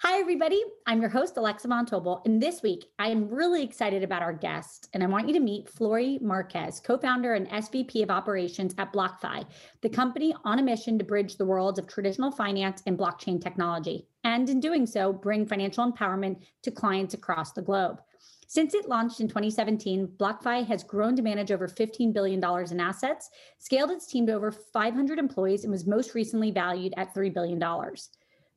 Hi, everybody. I'm your host, Alexa Von Tobel. And this week, I am really excited about our guest. And I want you to meet Flori Marquez, co founder and SVP of operations at BlockFi, the company on a mission to bridge the worlds of traditional finance and blockchain technology. And in doing so, bring financial empowerment to clients across the globe. Since it launched in 2017, BlockFi has grown to manage over $15 billion in assets, scaled its team to over 500 employees, and was most recently valued at $3 billion.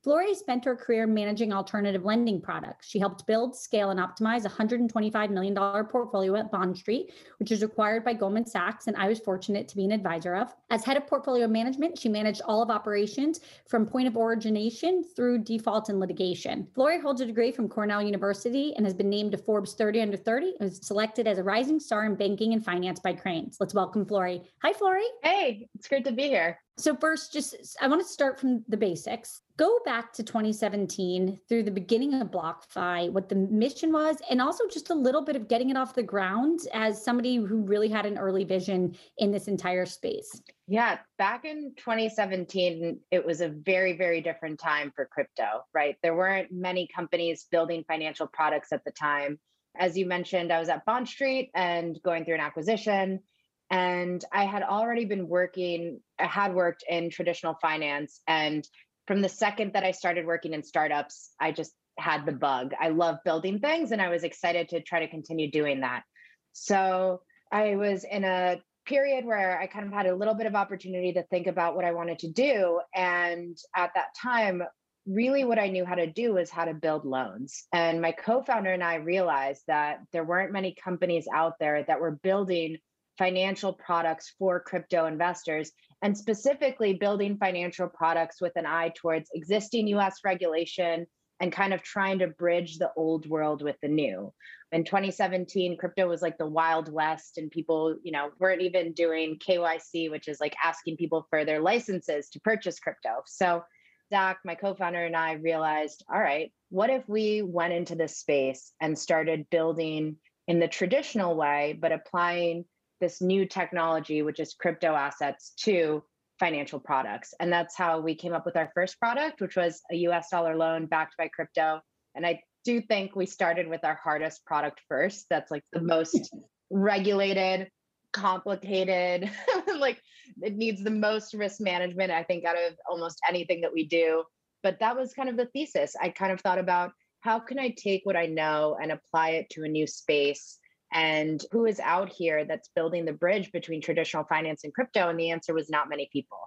Flori spent her career managing alternative lending products. She helped build, scale, and optimize a $125 million portfolio at Bond Street, which was acquired by Goldman Sachs, and I was fortunate to be an advisor of. As head of portfolio management, she managed all of operations from point of origination through default and litigation. Flori holds a degree from Cornell University and has been named to Forbes 30 Under 30 and was selected as a rising star in banking and finance by Crain's. Let's welcome Flori. Hi, Flori. Hey, it's great to be here. So, first, just I want to start from the basics. Go back to 2017 through the beginning of BlockFi, what the mission was, and also just a little bit of getting it off the ground as somebody who really had an early vision in this entire space. Yeah, back in 2017, it was a very, very different time for crypto, right? There weren't many companies building financial products at the time. As you mentioned, I was at Bond Street and going through an acquisition and I had already been working, I had worked in traditional finance. And from the second that I started working in startups, I just had the bug. I love building things and I was excited to try to continue doing that. So I was in a period where I kind of had a little bit of opportunity to think about what I wanted to do. And at that time, really what I knew how to do was how to build loans. And my co founder and I realized that there weren't many companies out there that were building financial products for crypto investors and specifically building financial products with an eye towards existing US regulation and kind of trying to bridge the old world with the new. In 2017, crypto was like the wild west and people, you know, weren't even doing KYC, which is like asking people for their licenses to purchase crypto. So Zach, my co-founder and I realized, all right, what if we went into this space and started building in the traditional way, but applying this new technology, which is crypto assets, to financial products. And that's how we came up with our first product, which was a US dollar loan backed by crypto. And I do think we started with our hardest product first. That's like the most regulated, complicated, like it needs the most risk management, I think, out of almost anything that we do. But that was kind of the thesis. I kind of thought about how can I take what I know and apply it to a new space and who is out here that's building the bridge between traditional finance and crypto? And the answer was not many people.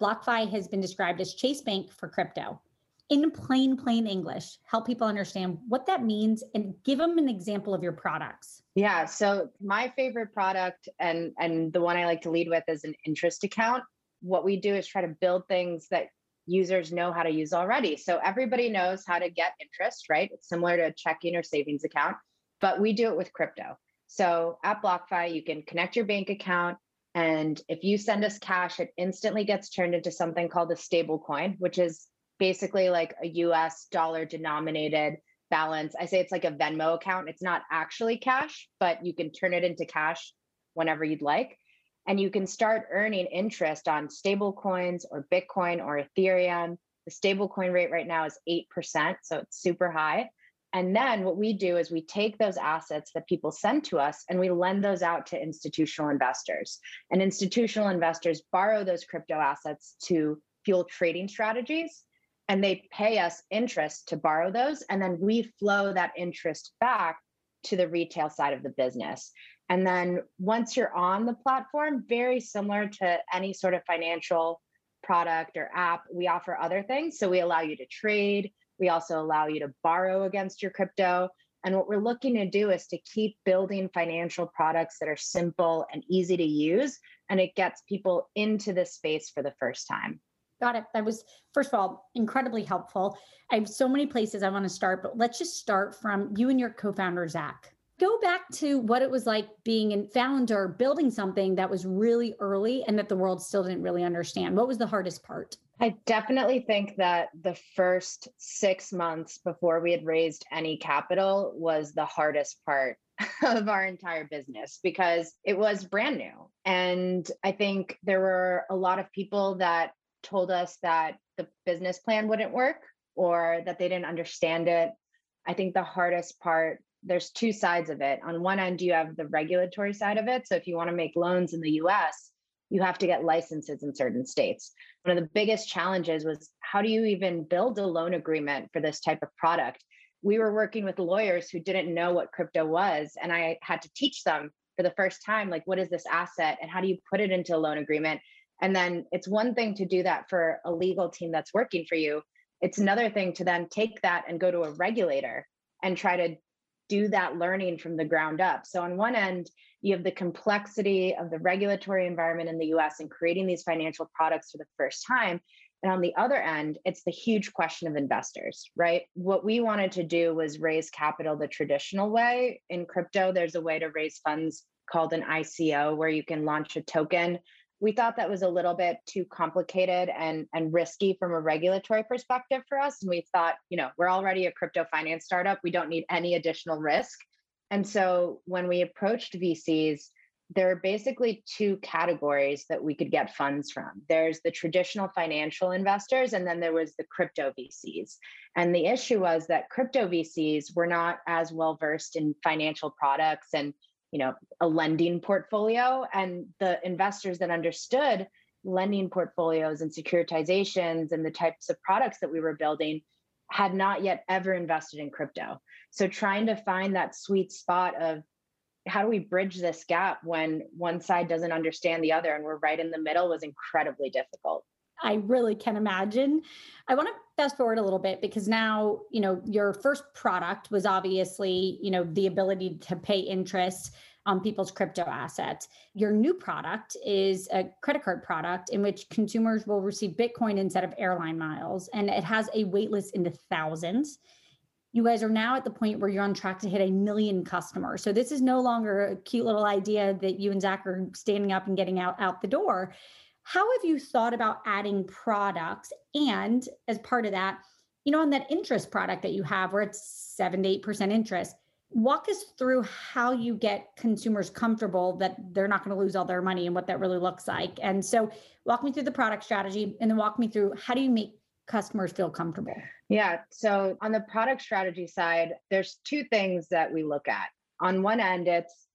BlockFi has been described as Chase Bank for crypto. In plain, plain English, help people understand what that means and give them an example of your products. Yeah. So my favorite product and and the one I like to lead with is an interest account. What we do is try to build things that users know how to use already. So everybody knows how to get interest, right? It's similar to a checking or savings account but we do it with crypto. So at BlockFi, you can connect your bank account. And if you send us cash, it instantly gets turned into something called a stable coin, which is basically like a US dollar denominated balance. I say it's like a Venmo account. It's not actually cash, but you can turn it into cash whenever you'd like. And you can start earning interest on stable coins or Bitcoin or Ethereum. The stable coin rate right now is 8%. So it's super high. And then what we do is we take those assets that people send to us and we lend those out to institutional investors. And institutional investors borrow those crypto assets to fuel trading strategies and they pay us interest to borrow those. And then we flow that interest back to the retail side of the business. And then once you're on the platform, very similar to any sort of financial product or app, we offer other things. So we allow you to trade, we also allow you to borrow against your crypto. And what we're looking to do is to keep building financial products that are simple and easy to use. And it gets people into this space for the first time. Got it. That was, first of all, incredibly helpful. I have so many places I want to start, but let's just start from you and your co founder, Zach. Go back to what it was like being a founder, building something that was really early and that the world still didn't really understand. What was the hardest part? I definitely think that the first six months before we had raised any capital was the hardest part of our entire business because it was brand new. And I think there were a lot of people that told us that the business plan wouldn't work or that they didn't understand it. I think the hardest part, there's two sides of it. On one end, you have the regulatory side of it. So if you want to make loans in the US, you have to get licenses in certain states. One of the biggest challenges was how do you even build a loan agreement for this type of product? We were working with lawyers who didn't know what crypto was, and I had to teach them for the first time like what is this asset and how do you put it into a loan agreement and then it's one thing to do that for a legal team that's working for you. It's another thing to then take that and go to a regulator and try to do that learning from the ground up. So, on one end, you have the complexity of the regulatory environment in the US and creating these financial products for the first time. And on the other end, it's the huge question of investors, right? What we wanted to do was raise capital the traditional way. In crypto, there's a way to raise funds called an ICO where you can launch a token we thought that was a little bit too complicated and and risky from a regulatory perspective for us. And we thought you know we're already a crypto finance startup. We don't need any additional risk. And so when we approached vcs there are basically two categories that we could get funds from. There's the traditional financial investors and then there was the crypto vcs and the issue was that crypto vcs were not as well versed in financial products and you know a lending portfolio. And the investors that understood lending portfolios and securitizations and the types of products that we were building had not yet ever invested in crypto. So trying to find that sweet spot of how do we bridge this gap when one side doesn't understand the other and we're right in the middle was incredibly difficult. I really can imagine. I want to fast forward a little bit because now, you know, your first product was obviously, you know, the ability to pay interest on people's crypto assets. Your new product is a credit card product in which consumers will receive Bitcoin instead of airline miles, and it has a waitlist in the thousands. You guys are now at the point where you're on track to hit a million customers. So this is no longer a cute little idea that you and Zach are standing up and getting out out the door how have you thought about adding products? And as part of that, you know, on that interest product that you have where it's seven to eight percent interest, walk us through how you get consumers comfortable that they're not going to lose all their money and what that really looks like. And so walk me through the product strategy and then walk me through how do you make customers feel comfortable? Yeah. So on the product strategy side, there's two things that we look at. On one end, it's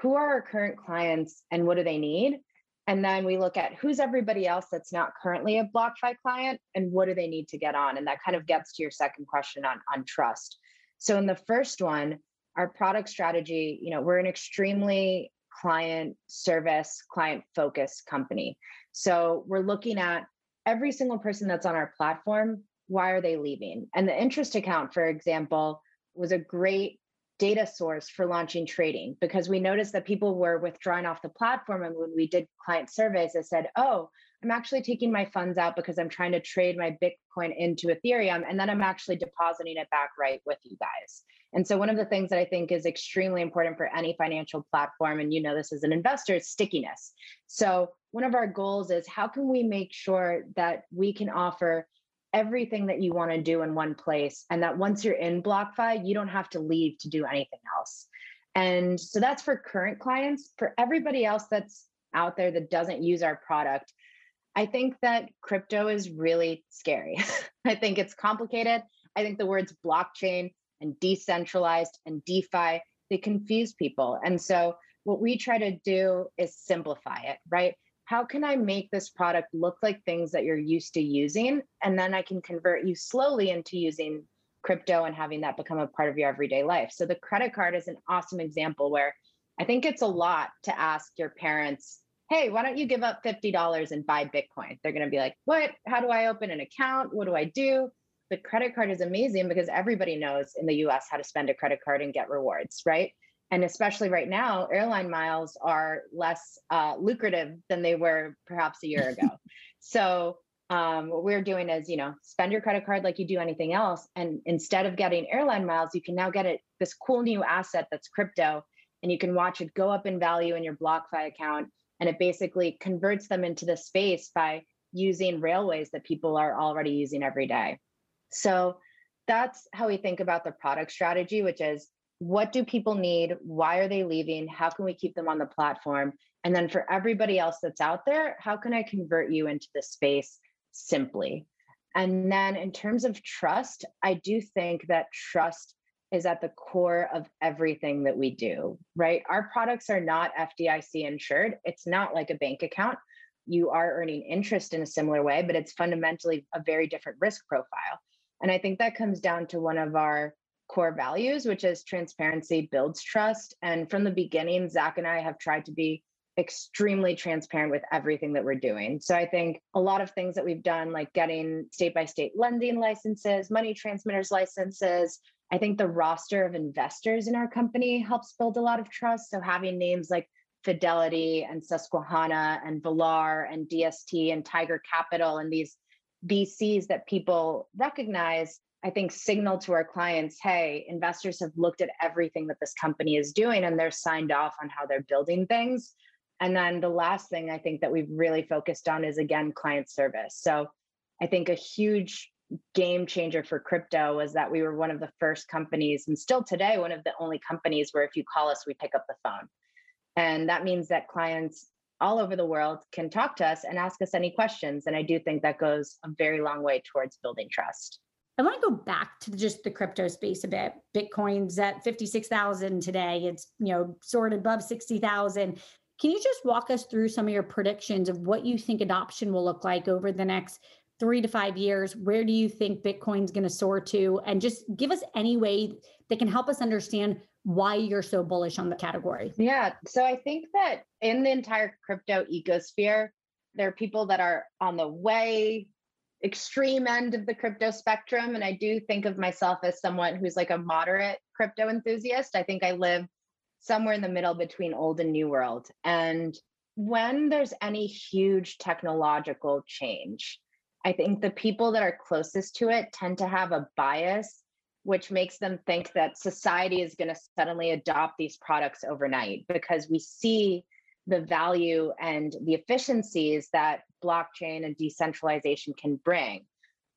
who are our current clients and what do they need? And then we look at who's everybody else that's not currently a BlockFi client and what do they need to get on? And that kind of gets to your second question on, on trust. So in the first one, our product strategy, you know, we're an extremely client service, client focused company. So we're looking at every single person that's on our platform, why are they leaving? And the interest account, for example, was a great data source for launching trading because we noticed that people were withdrawing off the platform. And when we did client surveys, they said, oh, I'm actually taking my funds out because I'm trying to trade my Bitcoin into Ethereum. And then I'm actually depositing it back right with you guys. And so, one of the things that I think is extremely important for any financial platform, and you know this as an investor, is stickiness. So, one of our goals is how can we make sure that we can offer everything that you want to do in one place and that once you're in BlockFi, you don't have to leave to do anything else. And so that's for current clients. For everybody else that's out there that doesn't use our product, I think that crypto is really scary. I think it's complicated. I think the words blockchain and decentralized and DeFi, they confuse people. And so what we try to do is simplify it, right? How can I make this product look like things that you're used to using? And then I can convert you slowly into using crypto and having that become a part of your everyday life. So the credit card is an awesome example where I think it's a lot to ask your parents, hey, why don't you give up $50 and buy Bitcoin? They're going to be like, what? How do I open an account? What do I do? The credit card is amazing because everybody knows in the US how to spend a credit card and get rewards, right? And especially right now, airline miles are less uh, lucrative than they were perhaps a year ago. so um, what we're doing is, you know, spend your credit card like you do anything else. And instead of getting airline miles, you can now get it this cool new asset that's crypto, and you can watch it go up in value in your BlockFi account. And it basically converts them into the space by using railways that people are already using every day. So that's how we think about the product strategy, which is what do people need? Why are they leaving? How can we keep them on the platform? And then for everybody else that's out there, how can I convert you into the space simply? And then in terms of trust, I do think that trust is at the core of everything that we do, right? Our products are not FDIC insured. It's not like a bank account. You are earning interest in a similar way, but it's fundamentally a very different risk profile. And I think that comes down to one of our core values, which is transparency builds trust. And from the beginning, Zach and I have tried to be extremely transparent with everything that we're doing. So I think a lot of things that we've done, like getting state by state lending licenses, money transmitters licenses, I think the roster of investors in our company helps build a lot of trust. So having names like Fidelity and Susquehanna and Valar and DST and Tiger Capital and these VCs that people recognize I think, signal to our clients hey, investors have looked at everything that this company is doing and they're signed off on how they're building things. And then the last thing I think that we've really focused on is again, client service. So I think a huge game changer for crypto was that we were one of the first companies, and still today, one of the only companies where if you call us, we pick up the phone. And that means that clients all over the world can talk to us and ask us any questions. And I do think that goes a very long way towards building trust. I want to go back to just the crypto space a bit. Bitcoin's at 56,000 today. It's, you know, soared above 60,000. Can you just walk us through some of your predictions of what you think adoption will look like over the next three to five years? Where do you think Bitcoin's going to soar to? And just give us any way that can help us understand why you're so bullish on the category. Yeah. So I think that in the entire crypto ecosphere, there are people that are on the way extreme end of the crypto spectrum. And I do think of myself as someone who's like a moderate crypto enthusiast. I think I live somewhere in the middle between old and new world. And when there's any huge technological change, I think the people that are closest to it tend to have a bias, which makes them think that society is going to suddenly adopt these products overnight because we see the value and the efficiencies that blockchain and decentralization can bring.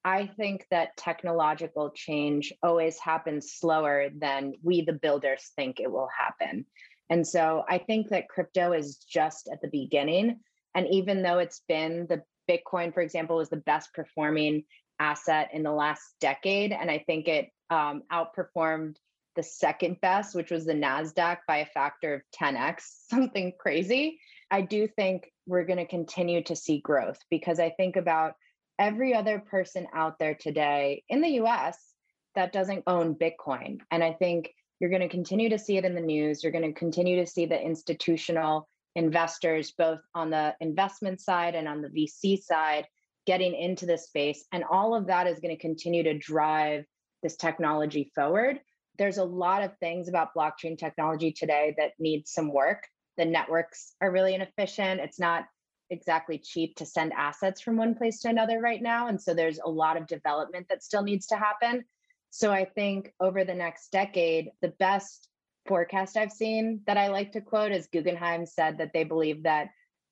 I think that technological change always happens slower than we, the builders, think it will happen. And so I think that crypto is just at the beginning. And even though it's been the Bitcoin, for example, was the best performing asset in the last decade, and I think it um, outperformed the second best, which was the NASDAQ by a factor of 10x, something crazy. I do think we're going to continue to see growth because I think about every other person out there today in the US that doesn't own Bitcoin. And I think you're going to continue to see it in the news. You're going to continue to see the institutional investors, both on the investment side and on the VC side, getting into this space. And all of that is going to continue to drive this technology forward there's a lot of things about blockchain technology today that need some work. The networks are really inefficient. It's not exactly cheap to send assets from one place to another right now. And so there's a lot of development that still needs to happen. So I think over the next decade, the best forecast I've seen that I like to quote is Guggenheim said that they believe that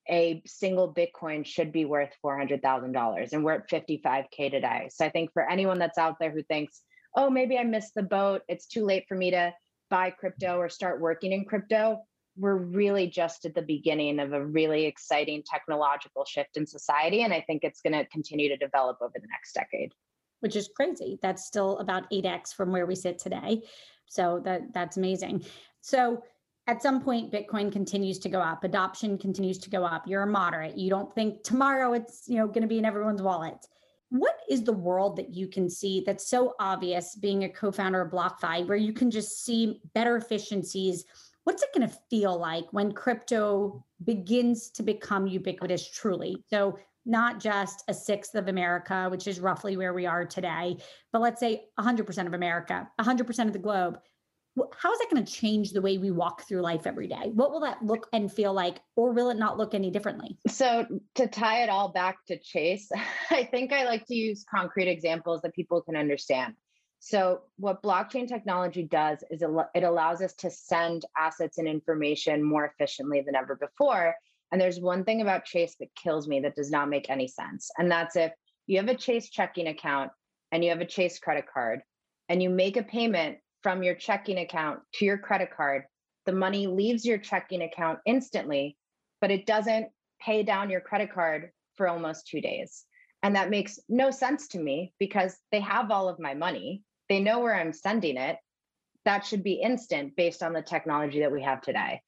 a single Bitcoin should be worth $400,000 and we're at 55K today. So I think for anyone that's out there who thinks oh, maybe I missed the boat. It's too late for me to buy crypto or start working in crypto. We're really just at the beginning of a really exciting technological shift in society. And I think it's going to continue to develop over the next decade. Which is crazy. That's still about 8x from where we sit today. So that that's amazing. So at some point bitcoin continues to go up adoption continues to go up you're a moderate you don't think tomorrow it's you know going to be in everyone's wallet what is the world that you can see that's so obvious being a co-founder of BlockFi where you can just see better efficiencies? What's it going to feel like when crypto begins to become ubiquitous truly? So not just a sixth of America, which is roughly where we are today, but let's say 100% of America, 100% of the globe how is that going to change the way we walk through life every day? What will that look and feel like, or will it not look any differently? So, to tie it all back to Chase, I think I like to use concrete examples that people can understand. So, what blockchain technology does is it allows us to send assets and information more efficiently than ever before. And there's one thing about Chase that kills me that does not make any sense. And that's if you have a Chase checking account and you have a Chase credit card and you make a payment from your checking account to your credit card, the money leaves your checking account instantly, but it doesn't pay down your credit card for almost two days. And that makes no sense to me because they have all of my money. They know where I'm sending it. That should be instant based on the technology that we have today.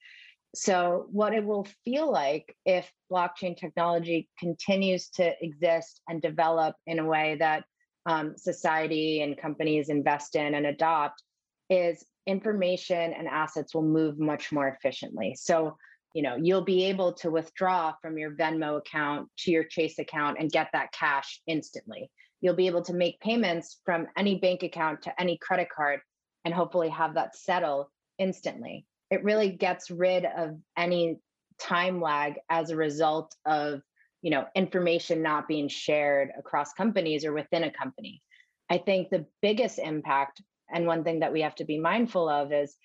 So, what it will feel like if blockchain technology continues to exist and develop in a way that um, society and companies invest in and adopt is information and assets will move much more efficiently. So, you know, you'll be able to withdraw from your Venmo account to your Chase account and get that cash instantly. You'll be able to make payments from any bank account to any credit card and hopefully have that settle instantly. It really gets rid of any time lag as a result of, you know, information not being shared across companies or within a company. I think the biggest impact and one thing that we have to be mindful of is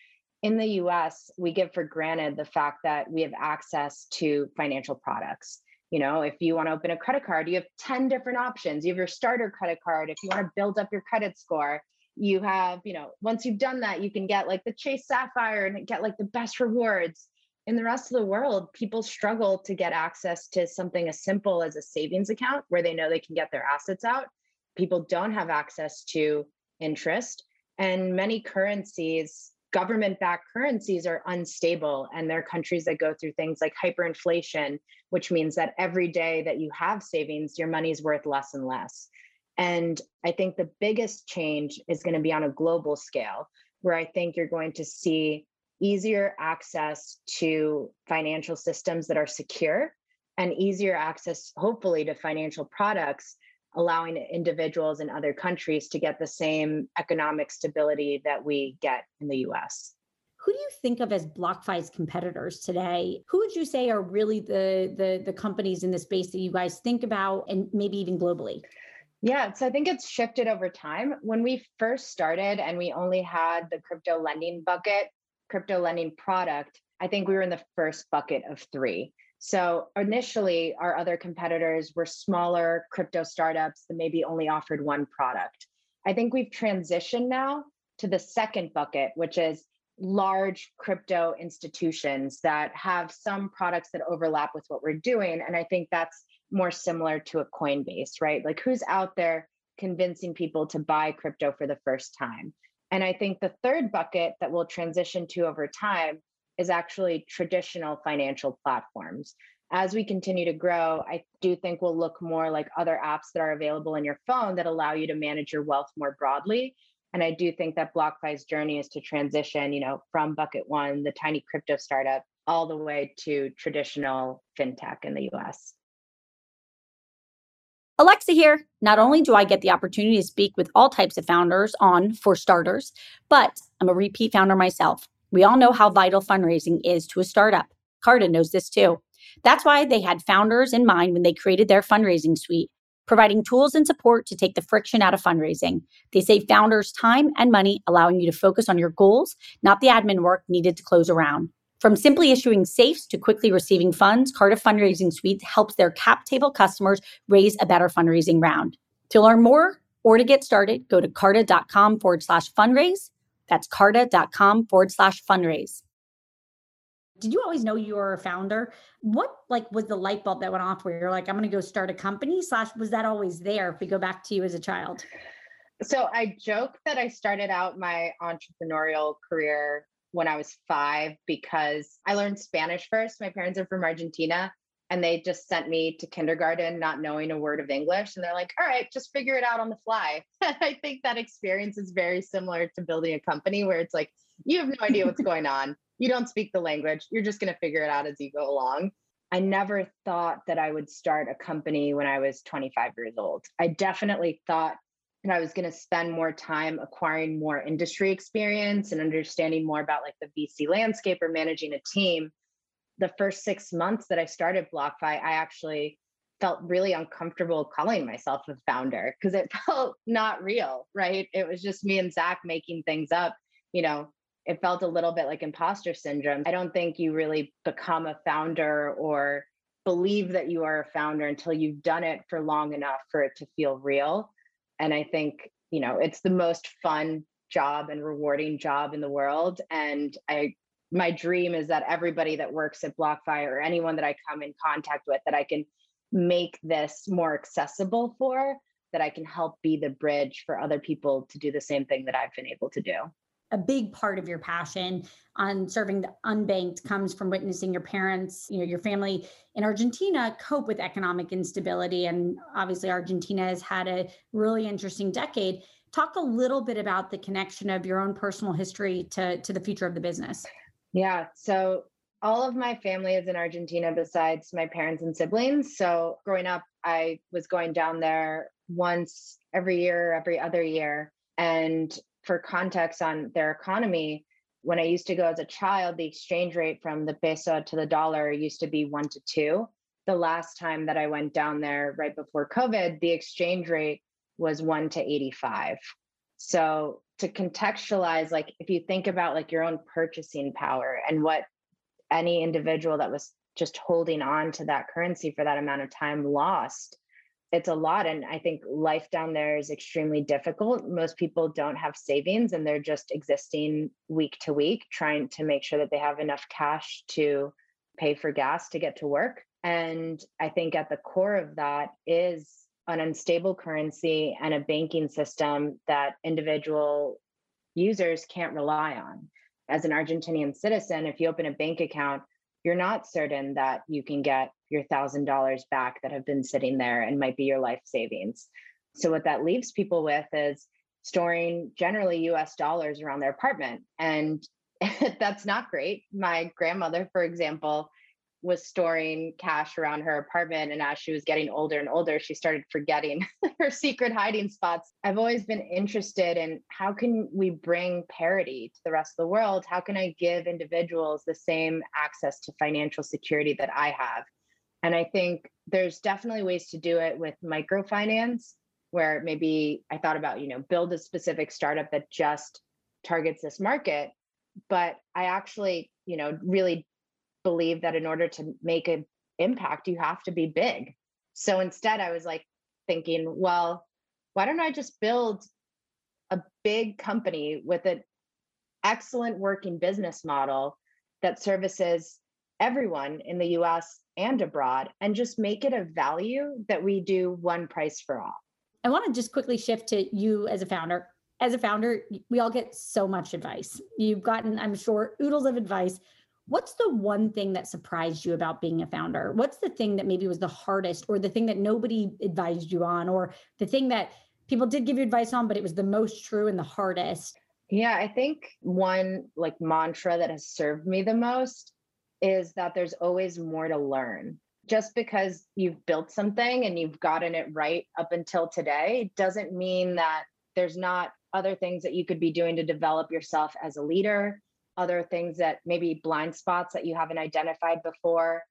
in the US, we give for granted the fact that we have access to financial products. You know, if you want to open a credit card, you have 10 different options. You have your starter credit card. If you want to build up your credit score, you have, you know, once you've done that, you can get like the Chase Sapphire and get like the best rewards. In the rest of the world, people struggle to get access to something as simple as a savings account where they know they can get their assets out. People don't have access to interest and many currencies, government backed currencies, are unstable. And there are countries that go through things like hyperinflation, which means that every day that you have savings, your money's worth less and less. And I think the biggest change is going to be on a global scale, where I think you're going to see easier access to financial systems that are secure and easier access, hopefully, to financial products allowing individuals in other countries to get the same economic stability that we get in the US. Who do you think of as BlockFi's competitors today? Who would you say are really the, the, the companies in the space that you guys think about and maybe even globally? Yeah, so I think it's shifted over time. When we first started and we only had the crypto lending bucket, crypto lending product, I think we were in the first bucket of three. So initially, our other competitors were smaller crypto startups that maybe only offered one product. I think we've transitioned now to the second bucket, which is large crypto institutions that have some products that overlap with what we're doing. And I think that's more similar to a Coinbase, right? Like who's out there convincing people to buy crypto for the first time? And I think the third bucket that we'll transition to over time is actually traditional financial platforms. As we continue to grow, I do think we'll look more like other apps that are available in your phone that allow you to manage your wealth more broadly. And I do think that BlockFi's journey is to transition, you know, from bucket one, the tiny crypto startup, all the way to traditional fintech in the US. Alexa here. Not only do I get the opportunity to speak with all types of founders on For Starters, but I'm a repeat founder myself. We all know how vital fundraising is to a startup. Carta knows this too. That's why they had founders in mind when they created their fundraising suite, providing tools and support to take the friction out of fundraising. They save founders time and money, allowing you to focus on your goals, not the admin work needed to close a round. From simply issuing safes to quickly receiving funds, Carta Fundraising Suite helps their cap table customers raise a better fundraising round. To learn more or to get started, go to carta.com forward slash fundraise that's carta.com forward slash fundraise. Did you always know you were a founder? What like was the light bulb that went off where you're like, I'm gonna go start a company? Slash, was that always there if we go back to you as a child? So I joke that I started out my entrepreneurial career when I was five because I learned Spanish first. My parents are from Argentina. And they just sent me to kindergarten not knowing a word of English. And they're like, all right, just figure it out on the fly. I think that experience is very similar to building a company where it's like, you have no idea what's going on. You don't speak the language. You're just going to figure it out as you go along. I never thought that I would start a company when I was 25 years old. I definitely thought that I was going to spend more time acquiring more industry experience and understanding more about like the VC landscape or managing a team the first six months that I started BlockFi, I actually felt really uncomfortable calling myself a founder because it felt not real, right? It was just me and Zach making things up. You know, it felt a little bit like imposter syndrome. I don't think you really become a founder or believe that you are a founder until you've done it for long enough for it to feel real. And I think, you know, it's the most fun job and rewarding job in the world. And I my dream is that everybody that works at BlockFi or anyone that I come in contact with that I can make this more accessible for, that I can help be the bridge for other people to do the same thing that I've been able to do. A big part of your passion on serving the unbanked comes from witnessing your parents, you know, your family in Argentina cope with economic instability. And obviously, Argentina has had a really interesting decade. Talk a little bit about the connection of your own personal history to, to the future of the business. Yeah. So all of my family is in Argentina besides my parents and siblings. So growing up, I was going down there once every year, every other year. And for context on their economy, when I used to go as a child, the exchange rate from the peso to the dollar used to be one to two. The last time that I went down there right before COVID, the exchange rate was one to 85. So to contextualize like if you think about like your own purchasing power and what any individual that was just holding on to that currency for that amount of time lost it's a lot and i think life down there is extremely difficult. Most people don't have savings and they're just existing week to week trying to make sure that they have enough cash to pay for gas to get to work. And i think at the core of that is an unstable currency and a banking system that individual users can't rely on. As an Argentinian citizen, if you open a bank account, you're not certain that you can get your $1,000 back that have been sitting there and might be your life savings. So, what that leaves people with is storing generally US dollars around their apartment. And that's not great. My grandmother, for example, was storing cash around her apartment. And as she was getting older and older, she started forgetting her secret hiding spots. I've always been interested in how can we bring parity to the rest of the world? How can I give individuals the same access to financial security that I have? And I think there's definitely ways to do it with microfinance, where maybe I thought about, you know, build a specific startup that just targets this market. But I actually, you know, really believe that in order to make an impact, you have to be big. So instead, I was like thinking, well, why don't I just build a big company with an excellent working business model that services everyone in the US and abroad and just make it a value that we do one price for all. I want to just quickly shift to you as a founder. As a founder, we all get so much advice. You've gotten, I'm sure, oodles of advice What's the one thing that surprised you about being a founder? What's the thing that maybe was the hardest, or the thing that nobody advised you on, or the thing that people did give you advice on, but it was the most true and the hardest? Yeah, I think one like mantra that has served me the most is that there's always more to learn. Just because you've built something and you've gotten it right up until today doesn't mean that there's not other things that you could be doing to develop yourself as a leader, other things that maybe blind spots that you haven't identified before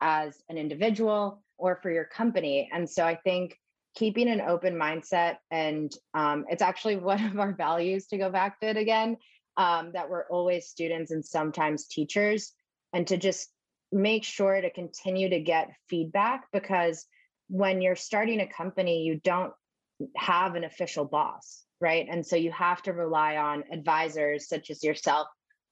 as an individual or for your company. And so I think keeping an open mindset, and um, it's actually one of our values to go back to it again, um, that we're always students and sometimes teachers, and to just make sure to continue to get feedback because when you're starting a company, you don't have an official boss, right? And so you have to rely on advisors such as yourself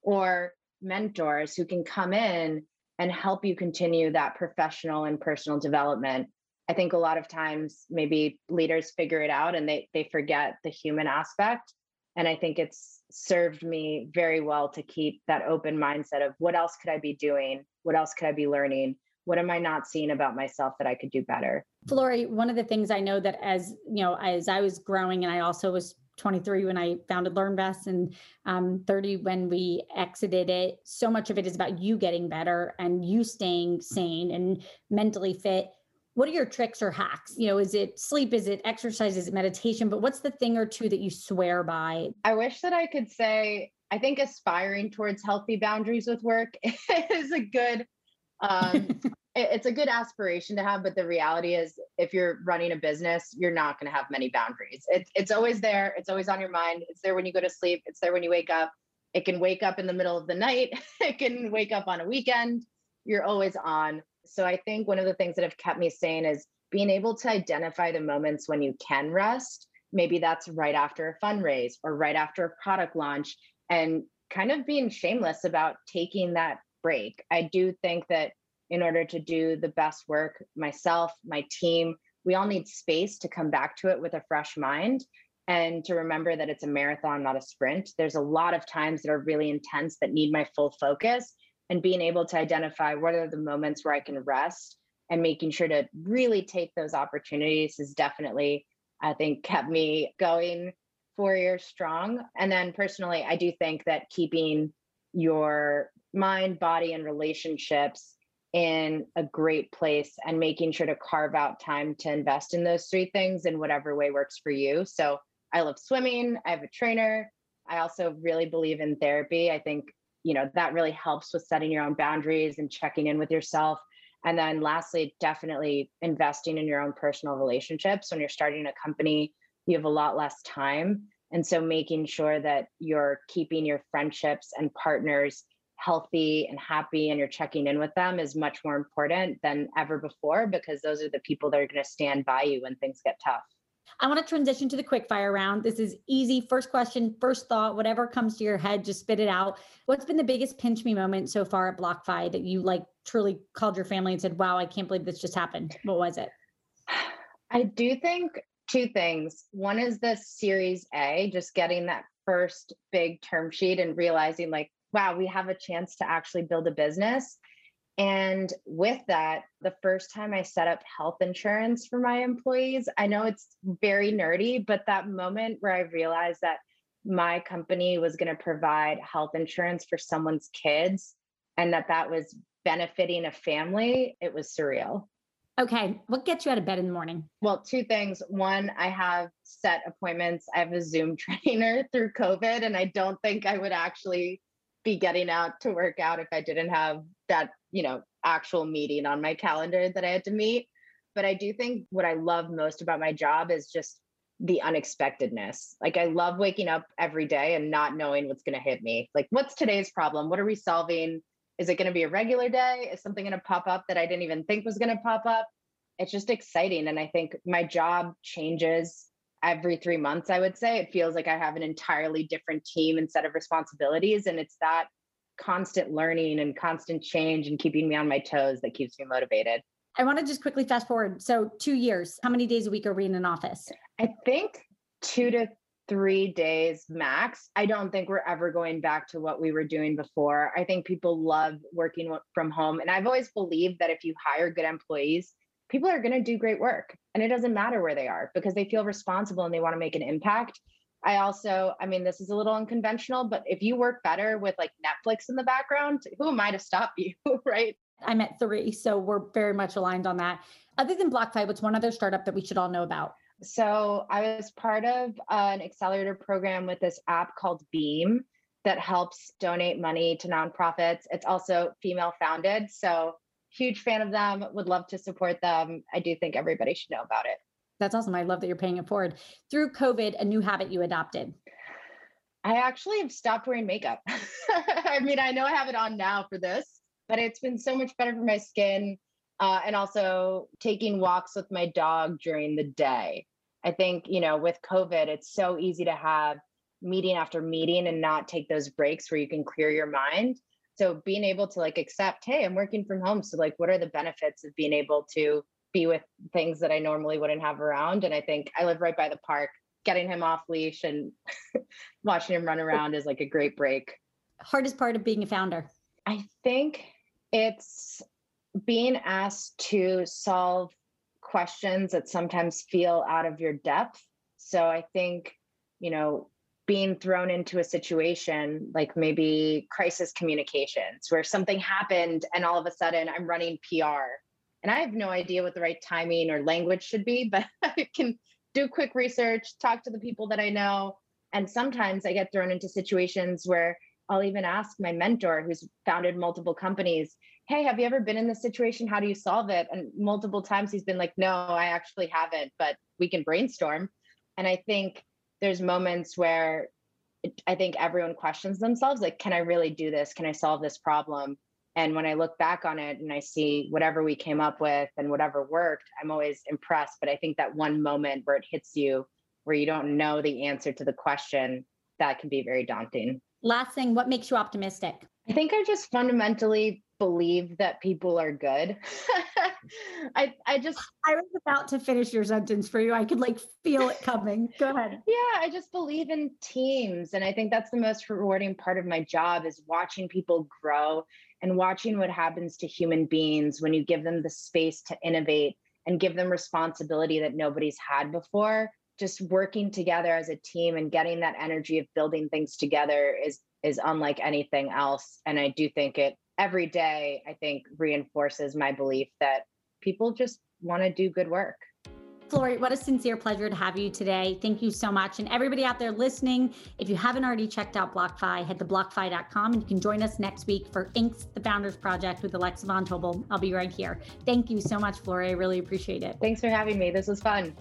or mentors who can come in and help you continue that professional and personal development. I think a lot of times maybe leaders figure it out and they they forget the human aspect. And I think it's served me very well to keep that open mindset of what else could I be doing? What else could I be learning? what am I not seeing about myself that I could do better? Flori, one of the things I know that as you know, as I was growing and I also was 23 when I founded LearnVest and um, 30 when we exited it. So much of it is about you getting better and you staying sane and mentally fit. What are your tricks or hacks? You know, is it sleep? Is it exercise? Is it meditation? But what's the thing or two that you swear by? I wish that I could say, I think aspiring towards healthy boundaries with work is a good um, it's a good aspiration to have, but the reality is, if you're running a business, you're not going to have many boundaries. It's it's always there. It's always on your mind. It's there when you go to sleep. It's there when you wake up. It can wake up in the middle of the night. it can wake up on a weekend. You're always on. So I think one of the things that have kept me sane is being able to identify the moments when you can rest. Maybe that's right after a fundraise or right after a product launch, and kind of being shameless about taking that break. I do think that in order to do the best work, myself, my team, we all need space to come back to it with a fresh mind and to remember that it's a marathon, not a sprint. There's a lot of times that are really intense that need my full focus. And being able to identify what are the moments where I can rest and making sure to really take those opportunities is definitely, I think, kept me going four years strong. And then personally, I do think that keeping your mind, body, and relationships in a great place and making sure to carve out time to invest in those three things in whatever way works for you. So I love swimming, I have a trainer. I also really believe in therapy. I think, you know, that really helps with setting your own boundaries and checking in with yourself. And then lastly, definitely investing in your own personal relationships. When you're starting a company, you have a lot less time. And so making sure that you're keeping your friendships and partners healthy and happy and you're checking in with them is much more important than ever before because those are the people that are going to stand by you when things get tough. I want to transition to the quick fire round. This is easy. First question, first thought, whatever comes to your head, just spit it out. What's been the biggest pinch me moment so far at BlockFi that you like truly called your family and said, wow, I can't believe this just happened? What was it? I do think two things. One is the Series A, just getting that first big term sheet and realizing like wow, we have a chance to actually build a business. And with that, the first time I set up health insurance for my employees, I know it's very nerdy, but that moment where I realized that my company was going to provide health insurance for someone's kids and that that was benefiting a family, it was surreal. Okay. What gets you out of bed in the morning? Well, two things. One, I have set appointments. I have a Zoom trainer through COVID, and I don't think I would actually be getting out to work out if I didn't have that, you know, actual meeting on my calendar that I had to meet. But I do think what I love most about my job is just the unexpectedness. Like I love waking up every day and not knowing what's going to hit me. Like what's today's problem? What are we solving? Is it going to be a regular day? Is something going to pop up that I didn't even think was going to pop up? It's just exciting and I think my job changes every three months, I would say. It feels like I have an entirely different team and set of responsibilities. And it's that constant learning and constant change and keeping me on my toes that keeps me motivated. I want to just quickly fast forward. So, two years, how many days a week are we in an office? I think two to three days max. I don't think we're ever going back to what we were doing before. I think people love working from home. And I've always believed that if you hire good employees, people are going to do great work and it doesn't matter where they are because they feel responsible and they want to make an impact. I also i mean this is a little unconventional but if you work better with like netflix in the background who am i to stop you right? I'm at three so we're very much aligned on that. Other than BlockFi what's one other startup that we should all know about? So i was part of an accelerator program with this app called beam that helps donate money to nonprofits. It's also female founded so huge fan of them, would love to support them. I do think everybody should know about it. That's awesome. I love that you're paying it forward. Through COVID, a new habit you adopted. I actually have stopped wearing makeup. I mean, I know I have it on now for this, but it's been so much better for my skin. Uh, and also taking walks with my dog during the day. I think, you know, with COVID, it's so easy to have meeting after meeting and not take those breaks where you can clear your mind so being able to like accept hey i'm working from home so like what are the benefits of being able to be with things that i normally wouldn't have around? And i think i live right by the park. Getting him off leash and watching him run around is like a great break. Hardest part of being a founder? I think it's being asked to solve questions that sometimes feel out of your depth. So I think, you know, being thrown into a situation like maybe crisis communications where something happened and all of a sudden I'm running PR and I have no idea what the right timing or language should be, but I can do quick research, talk to the people that I know. And sometimes I get thrown into situations where I'll even ask my mentor who's founded multiple companies, Hey, have you ever been in this situation? How do you solve it? And multiple times he's been like, No, I actually haven't, but we can brainstorm. And I think there's moments where I think everyone questions themselves like, Can I really do this? Can I solve this problem? And when I look back on it and I see whatever we came up with and whatever worked, I'm always impressed. But I think that one moment where it hits you, where you don't know the answer to the question, that can be very daunting. Last thing, what makes you optimistic? I think I just fundamentally believe that people are good. I I just I was about to finish your sentence for you. I could like feel it coming. Go ahead. Yeah, I just believe in teams and I think that's the most rewarding part of my job is watching people grow and watching what happens to human beings when you give them the space to innovate and give them responsibility that nobody's had before just working together as a team and getting that energy of building things together is is unlike anything else and i do think it every day i think reinforces my belief that people just want to do good work Flori, what a sincere pleasure to have you today. Thank you so much. And everybody out there listening, if you haven't already checked out BlockFi, head to blockfi.com and you can join us next week for Inc.'s, the Founders Project with Alexa Von Tobel. I'll be right here. Thank you so much, Flori. I really appreciate it. Thanks for having me. This was fun.